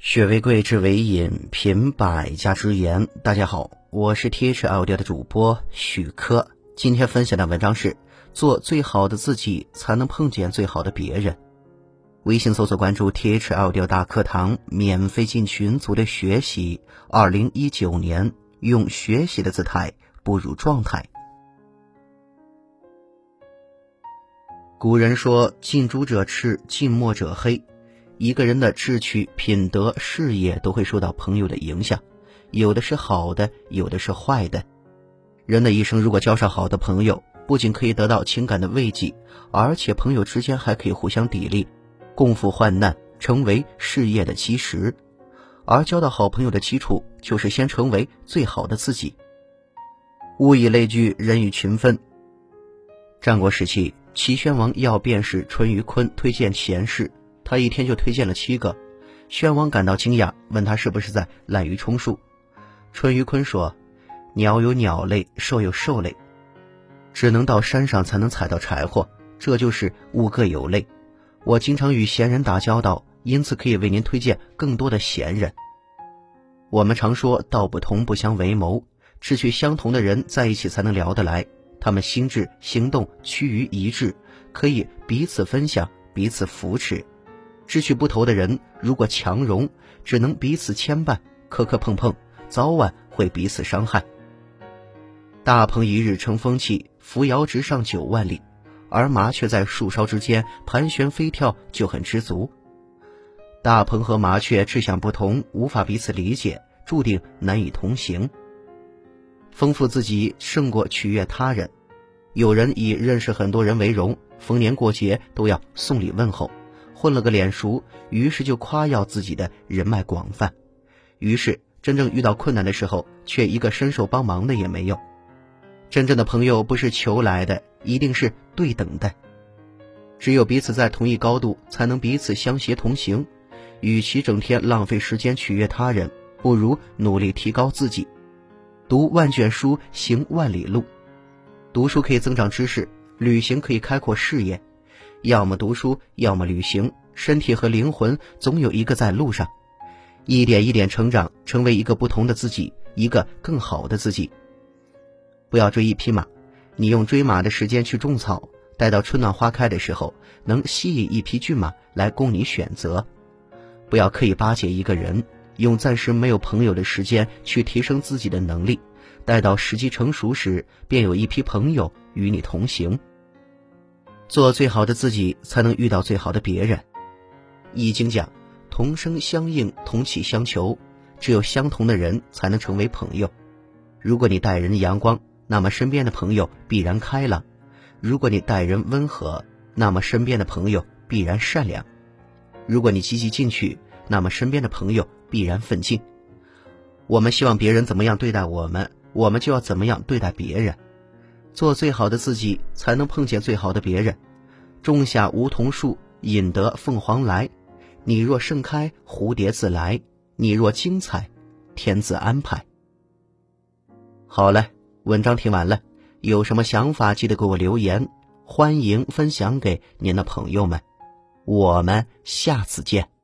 学为贵，志为引，品百家之言。大家好，我是 T H L 的主播许科。今天分享的文章是：做最好的自己，才能碰见最好的别人。微信搜索关注 T H L 大课堂，免费进群组队学习。二零一九年，用学习的姿态步入状态。古人说：“近朱者赤，近墨者黑。”一个人的志趣、品德、事业都会受到朋友的影响，有的是好的，有的是坏的。人的一生如果交上好的朋友，不仅可以得到情感的慰藉，而且朋友之间还可以互相砥砺，共赴患难，成为事业的基石。而交到好朋友的基础，就是先成为最好的自己。物以类聚，人以群分。战国时期，齐宣王要便是淳于髡推荐贤士。他一天就推荐了七个，宣王感到惊讶，问他是不是在滥竽充数。淳于髡说：“鸟有鸟类，兽有兽类，只能到山上才能采到柴火，这就是物各有类。我经常与贤人打交道，因此可以为您推荐更多的贤人。我们常说道不同不相为谋，志趣相同的人在一起才能聊得来，他们心智行动趋于一致，可以彼此分享，彼此扶持。”志趣不投的人，如果强融，只能彼此牵绊，磕磕碰碰，早晚会彼此伤害。大鹏一日乘风起，扶摇直上九万里，而麻雀在树梢之间盘旋飞跳就很知足。大鹏和麻雀志向不同，无法彼此理解，注定难以同行。丰富自己胜过取悦他人。有人以认识很多人为荣，逢年过节都要送礼问候。混了个脸熟，于是就夸耀自己的人脉广泛，于是真正遇到困难的时候，却一个伸手帮忙的也没有。真正的朋友不是求来的，一定是对等的。只有彼此在同一高度，才能彼此相携同行。与其整天浪费时间取悦他人，不如努力提高自己。读万卷书，行万里路。读书可以增长知识，旅行可以开阔视野。要么读书，要么旅行，身体和灵魂总有一个在路上，一点一点成长，成为一个不同的自己，一个更好的自己。不要追一匹马，你用追马的时间去种草，待到春暖花开的时候，能吸引一匹骏马来供你选择。不要刻意巴结一个人，用暂时没有朋友的时间去提升自己的能力，待到时机成熟时，便有一批朋友与你同行。做最好的自己，才能遇到最好的别人。易经讲，同声相应，同气相求，只有相同的人才能成为朋友。如果你待人阳光，那么身边的朋友必然开朗；如果你待人温和，那么身边的朋友必然善良；如果你积极进取，那么身边的朋友必然奋进。我们希望别人怎么样对待我们，我们就要怎么样对待别人。做最好的自己，才能碰见最好的别人。种下梧桐树，引得凤凰来。你若盛开，蝴蝶自来；你若精彩，天自安排。好了，文章听完了，有什么想法记得给我留言，欢迎分享给您的朋友们。我们下次见。